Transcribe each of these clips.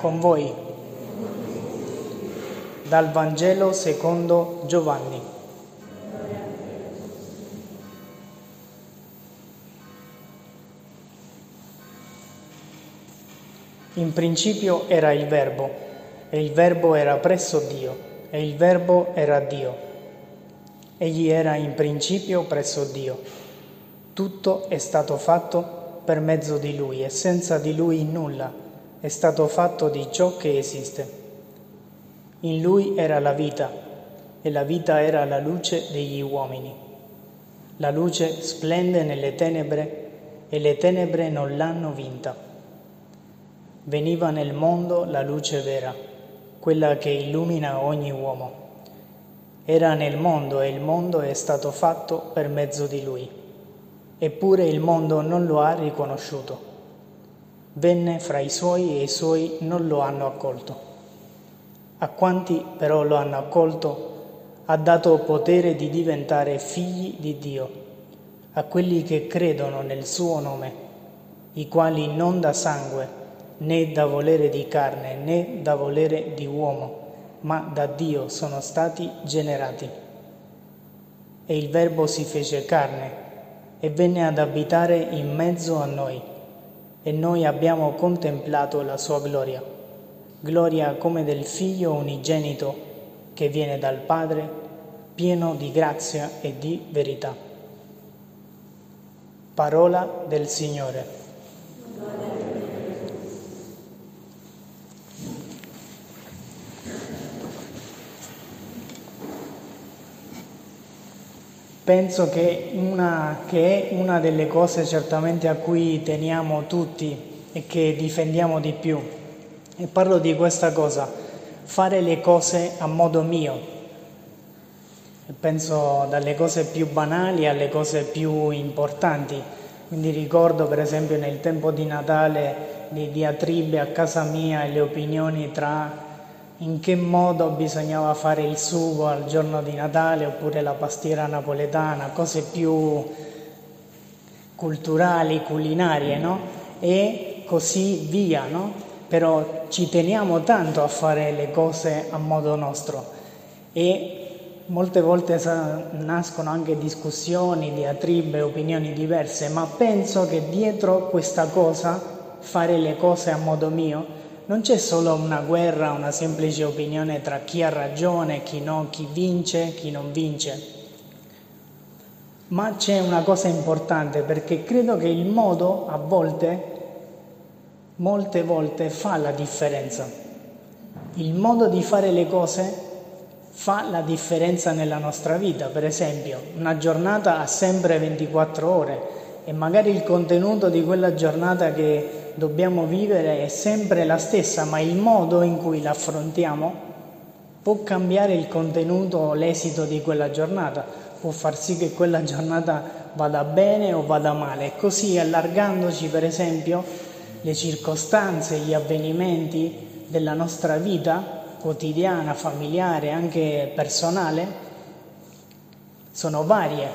con voi. Dal Vangelo secondo Giovanni. In principio era il Verbo, e il Verbo era presso Dio, e il Verbo era Dio. Egli era in principio presso Dio. Tutto è stato fatto per mezzo di Lui, e senza di Lui nulla è stato fatto di ciò che esiste. In lui era la vita e la vita era la luce degli uomini. La luce splende nelle tenebre e le tenebre non l'hanno vinta. Veniva nel mondo la luce vera, quella che illumina ogni uomo. Era nel mondo e il mondo è stato fatto per mezzo di lui. Eppure il mondo non lo ha riconosciuto Venne fra i suoi e i suoi non lo hanno accolto. A quanti però lo hanno accolto ha dato potere di diventare figli di Dio, a quelli che credono nel suo nome, i quali non da sangue, né da volere di carne, né da volere di uomo, ma da Dio sono stati generati. E il Verbo si fece carne e venne ad abitare in mezzo a noi e noi abbiamo contemplato la sua gloria, gloria come del Figlio unigenito che viene dal Padre, pieno di grazia e di verità. Parola del Signore. Penso che, una, che è una delle cose certamente a cui teniamo tutti e che difendiamo di più. E parlo di questa cosa, fare le cose a modo mio. E penso dalle cose più banali alle cose più importanti. Quindi ricordo per esempio nel tempo di Natale le diatribe a casa mia e le opinioni tra in che modo bisognava fare il sugo al giorno di Natale oppure la pastiera napoletana, cose più culturali, culinarie, no? E così via, no? Però ci teniamo tanto a fare le cose a modo nostro e molte volte nascono anche discussioni, diatribe, opinioni diverse, ma penso che dietro questa cosa, fare le cose a modo mio, non c'è solo una guerra, una semplice opinione tra chi ha ragione, chi no, chi vince, chi non vince, ma c'è una cosa importante perché credo che il modo a volte, molte volte, fa la differenza. Il modo di fare le cose fa la differenza nella nostra vita. Per esempio, una giornata ha sempre 24 ore e magari il contenuto di quella giornata che dobbiamo vivere è sempre la stessa, ma il modo in cui la affrontiamo può cambiare il contenuto o l'esito di quella giornata, può far sì che quella giornata vada bene o vada male. Così allargandoci per esempio le circostanze, gli avvenimenti della nostra vita quotidiana, familiare, anche personale, sono varie,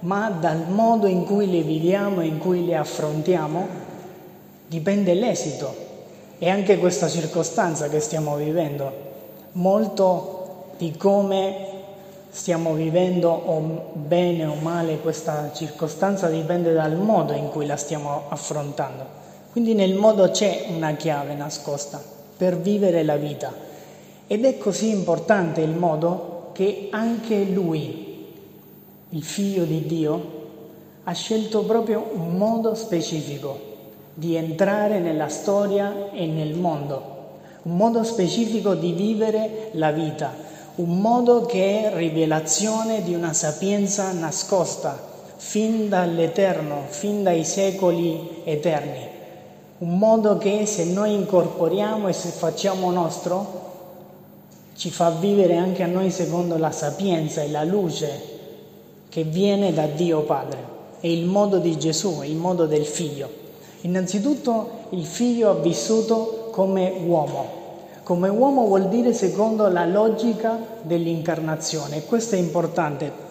ma dal modo in cui le viviamo e in cui le affrontiamo dipende l'esito e anche questa circostanza che stiamo vivendo, molto di come stiamo vivendo o bene o male questa circostanza dipende dal modo in cui la stiamo affrontando. Quindi nel modo c'è una chiave nascosta per vivere la vita ed è così importante il modo che anche lui, il figlio di Dio, ha scelto proprio un modo specifico di entrare nella storia e nel mondo, un modo specifico di vivere la vita, un modo che è rivelazione di una sapienza nascosta fin dall'eterno, fin dai secoli eterni, un modo che se noi incorporiamo e se facciamo nostro, ci fa vivere anche a noi secondo la sapienza e la luce che viene da Dio Padre. È il modo di Gesù, è il modo del Figlio. Innanzitutto il figlio ha vissuto come uomo. Come uomo vuol dire secondo la logica dell'incarnazione. Questo è importante.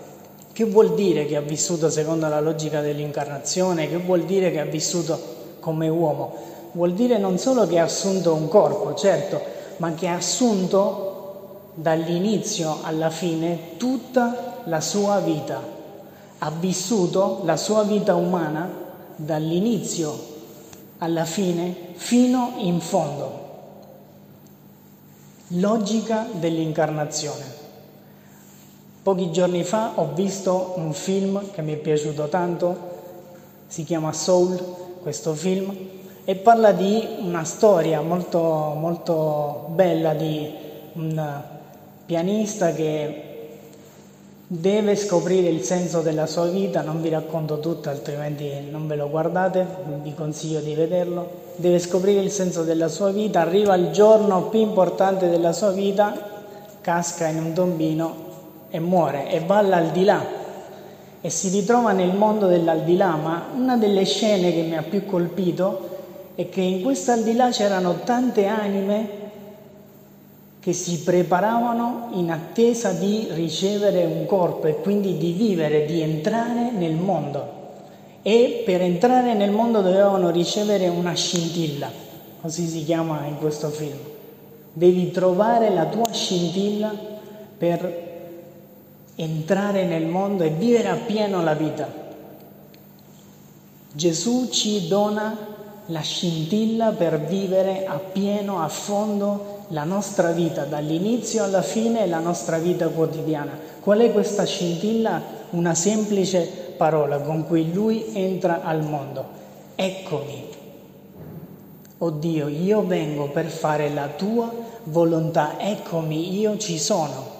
Che vuol dire che ha vissuto secondo la logica dell'incarnazione? Che vuol dire che ha vissuto come uomo? vuol dire non solo che ha assunto un corpo, certo, ma che ha assunto dall'inizio alla fine tutta la sua vita. Ha vissuto la sua vita umana dall'inizio alla fine fino in fondo. Logica dell'incarnazione. Pochi giorni fa ho visto un film che mi è piaciuto tanto, si chiama Soul, questo film, e parla di una storia molto, molto bella di un pianista che deve scoprire il senso della sua vita, non vi racconto tutto altrimenti non ve lo guardate, vi consiglio di vederlo, deve scoprire il senso della sua vita, arriva il giorno più importante della sua vita, casca in un tombino e muore e va all'aldilà. E si ritrova nel mondo dell'aldilà, ma una delle scene che mi ha più colpito è che in questo aldilà c'erano tante anime che si preparavano in attesa di ricevere un corpo e quindi di vivere, di entrare nel mondo. E per entrare nel mondo dovevano ricevere una scintilla, così si chiama in questo film. Devi trovare la tua scintilla per entrare nel mondo e vivere appieno la vita. Gesù ci dona la scintilla per vivere appieno, a fondo la nostra vita, dall'inizio alla fine la nostra vita quotidiana. Qual è questa scintilla? Una semplice parola con cui lui entra al mondo. Eccomi. Oh Dio, io vengo per fare la tua volontà. Eccomi, io ci sono.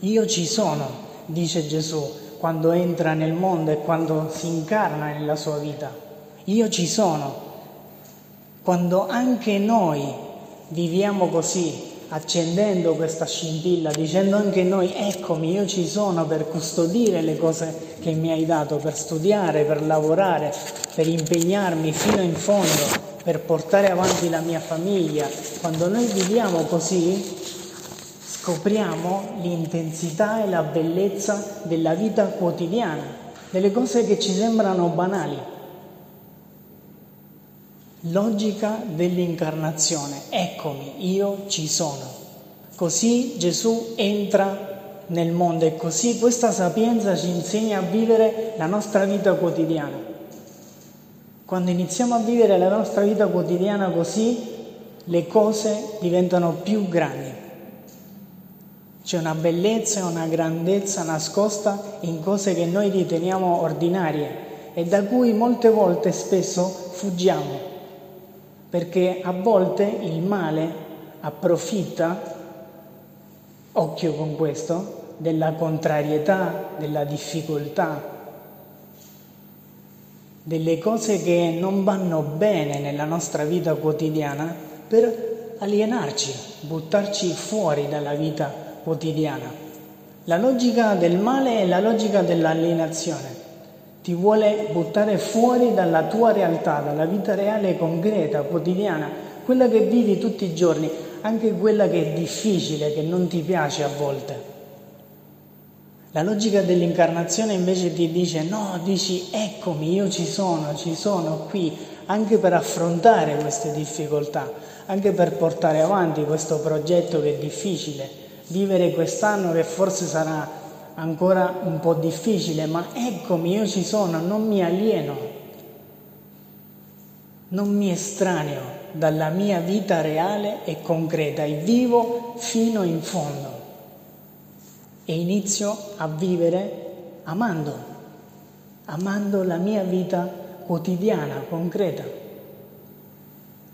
Io ci sono, dice Gesù, quando entra nel mondo e quando si incarna nella sua vita. Io ci sono. Quando anche noi viviamo così, accendendo questa scintilla, dicendo anche noi, eccomi, io ci sono per custodire le cose che mi hai dato, per studiare, per lavorare, per impegnarmi fino in fondo, per portare avanti la mia famiglia. Quando noi viviamo così, scopriamo l'intensità e la bellezza della vita quotidiana, delle cose che ci sembrano banali. Logica dell'incarnazione, eccomi, io ci sono. Così Gesù entra nel mondo e così questa sapienza ci insegna a vivere la nostra vita quotidiana. Quando iniziamo a vivere la nostra vita quotidiana così, le cose diventano più grandi. C'è una bellezza e una grandezza nascosta in cose che noi riteniamo ordinarie e da cui molte volte spesso fuggiamo, perché a volte il male approfitta, occhio con questo, della contrarietà, della difficoltà, delle cose che non vanno bene nella nostra vita quotidiana per alienarci, buttarci fuori dalla vita quotidiana. La logica del male è la logica dell'alienazione. Ti vuole buttare fuori dalla tua realtà, dalla vita reale concreta, quotidiana, quella che vivi tutti i giorni, anche quella che è difficile, che non ti piace a volte. La logica dell'incarnazione invece ti dice no, dici eccomi, io ci sono, ci sono qui, anche per affrontare queste difficoltà, anche per portare avanti questo progetto che è difficile, vivere quest'anno che forse sarà ancora un po' difficile, ma eccomi, io ci sono, non mi alieno, non mi estraneo dalla mia vita reale e concreta e vivo fino in fondo. E inizio a vivere amando, amando la mia vita quotidiana, concreta.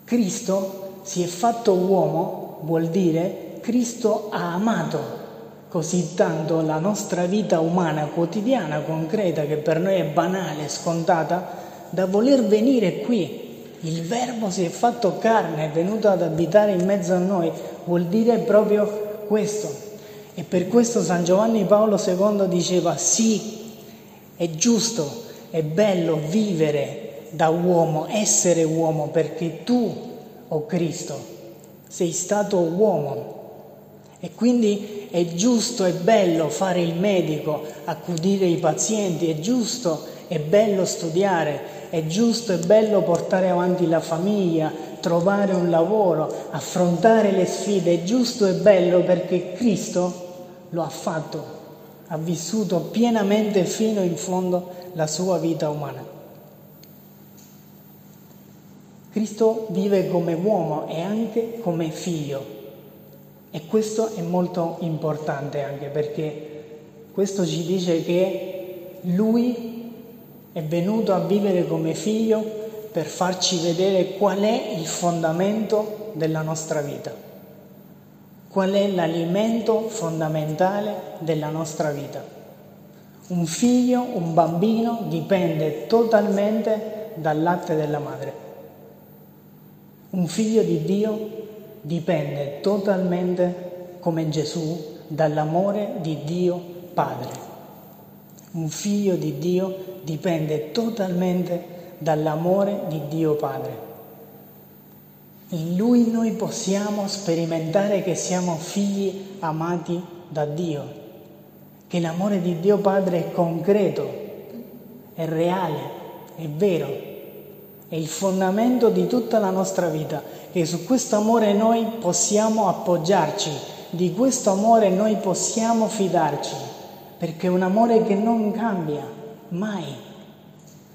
Cristo si è fatto uomo, vuol dire Cristo ha amato così tanto la nostra vita umana quotidiana, concreta, che per noi è banale, scontata, da voler venire qui. Il Verbo si è fatto carne, è venuto ad abitare in mezzo a noi, vuol dire proprio questo. E per questo San Giovanni Paolo II diceva sì, è giusto, è bello vivere da uomo, essere uomo, perché tu, o oh Cristo, sei stato uomo, e quindi è giusto e bello fare il medico, accudire i pazienti, è giusto è bello studiare, è giusto e bello portare avanti la famiglia, trovare un lavoro, affrontare le sfide, è giusto e bello perché Cristo lo ha fatto, ha vissuto pienamente fino in fondo la sua vita umana. Cristo vive come uomo e anche come figlio e questo è molto importante anche perché questo ci dice che lui è venuto a vivere come figlio per farci vedere qual è il fondamento della nostra vita, qual è l'alimento fondamentale della nostra vita. Un figlio, un bambino dipende totalmente dal latte della madre. Un figlio di Dio dipende totalmente, come Gesù, dall'amore di Dio Padre. Un figlio di Dio dipende totalmente dall'amore di Dio Padre. In Lui noi possiamo sperimentare che siamo figli amati da Dio, che l'amore di Dio Padre è concreto, è reale, è vero, è il fondamento di tutta la nostra vita, che su questo amore noi possiamo appoggiarci, di questo amore noi possiamo fidarci perché è un amore che non cambia mai.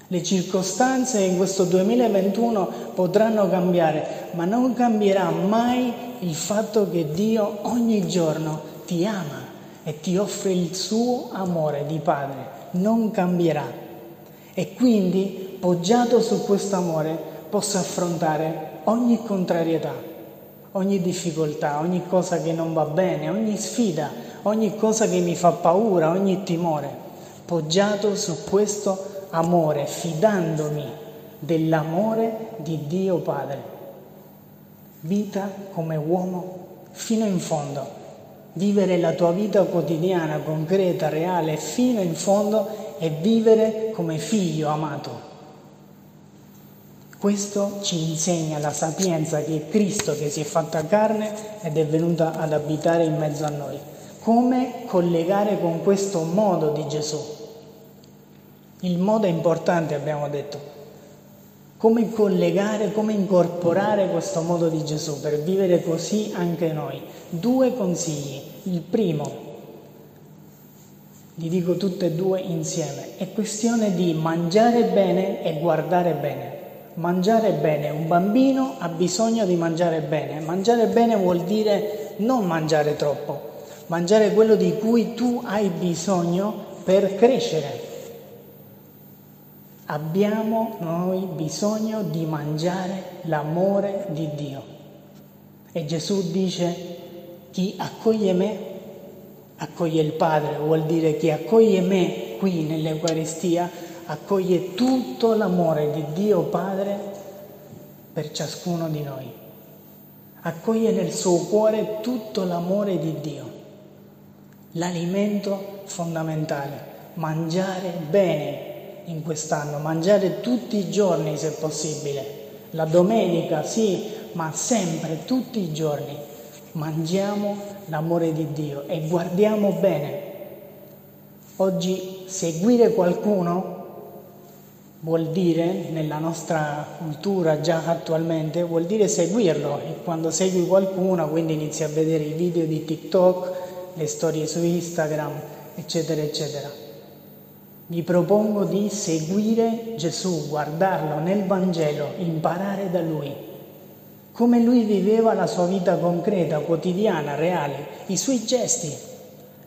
Le circostanze in questo 2021 potranno cambiare, ma non cambierà mai il fatto che Dio ogni giorno ti ama e ti offre il suo amore di padre. Non cambierà. E quindi, poggiato su questo amore, posso affrontare ogni contrarietà, ogni difficoltà, ogni cosa che non va bene, ogni sfida, ogni cosa che mi fa paura, ogni timore, poggiato su questo amore, fidandomi dell'amore di Dio Padre. Vita come uomo fino in fondo, vivere la tua vita quotidiana, concreta, reale, fino in fondo e vivere come figlio amato. Questo ci insegna la sapienza che è Cristo che si è fatta carne ed è venuta ad abitare in mezzo a noi come collegare con questo modo di Gesù. Il modo è importante, abbiamo detto. Come collegare, come incorporare questo modo di Gesù per vivere così anche noi. Due consigli. Il primo, li dico tutte e due insieme, è questione di mangiare bene e guardare bene. Mangiare bene, un bambino ha bisogno di mangiare bene. Mangiare bene vuol dire non mangiare troppo, mangiare quello di cui tu hai bisogno per crescere. Abbiamo noi bisogno di mangiare l'amore di Dio. E Gesù dice, chi accoglie me, accoglie il Padre, vuol dire chi accoglie me qui nell'Eucaristia, accoglie tutto l'amore di Dio Padre per ciascuno di noi. Accoglie nel suo cuore tutto l'amore di Dio l'alimento fondamentale, mangiare bene in quest'anno, mangiare tutti i giorni se possibile, la domenica sì, ma sempre, tutti i giorni, mangiamo l'amore di Dio e guardiamo bene. Oggi seguire qualcuno vuol dire, nella nostra cultura già attualmente, vuol dire seguirlo. E quando segui qualcuno, quindi inizi a vedere i video di TikTok, le storie su Instagram, eccetera, eccetera. Vi propongo di seguire Gesù, guardarlo nel Vangelo, imparare da Lui, come Lui viveva la sua vita concreta, quotidiana, reale, i suoi gesti,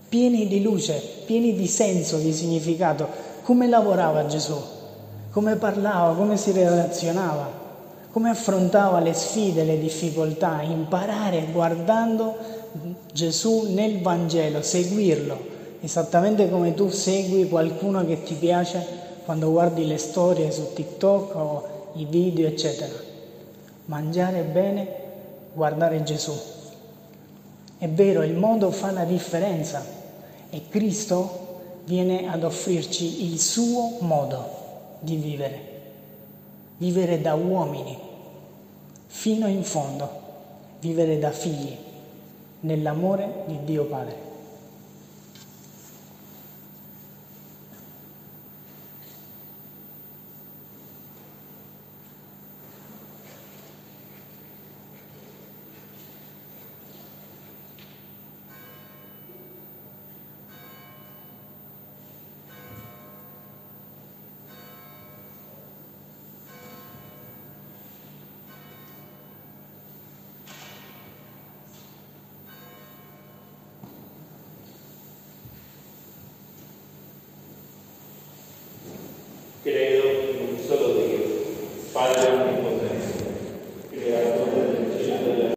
pieni di luce, pieni di senso, di significato, come lavorava Gesù, come parlava, come si relazionava, come affrontava le sfide, le difficoltà, imparare guardando Gesù nel Vangelo, seguirlo, esattamente come tu segui qualcuno che ti piace quando guardi le storie su TikTok o i video, eccetera. Mangiare bene, guardare Gesù. È vero, il modo fa la differenza e Cristo viene ad offrirci il suo modo di vivere, vivere da uomini fino in fondo, vivere da figli nell'amore di Dio Padre. Padre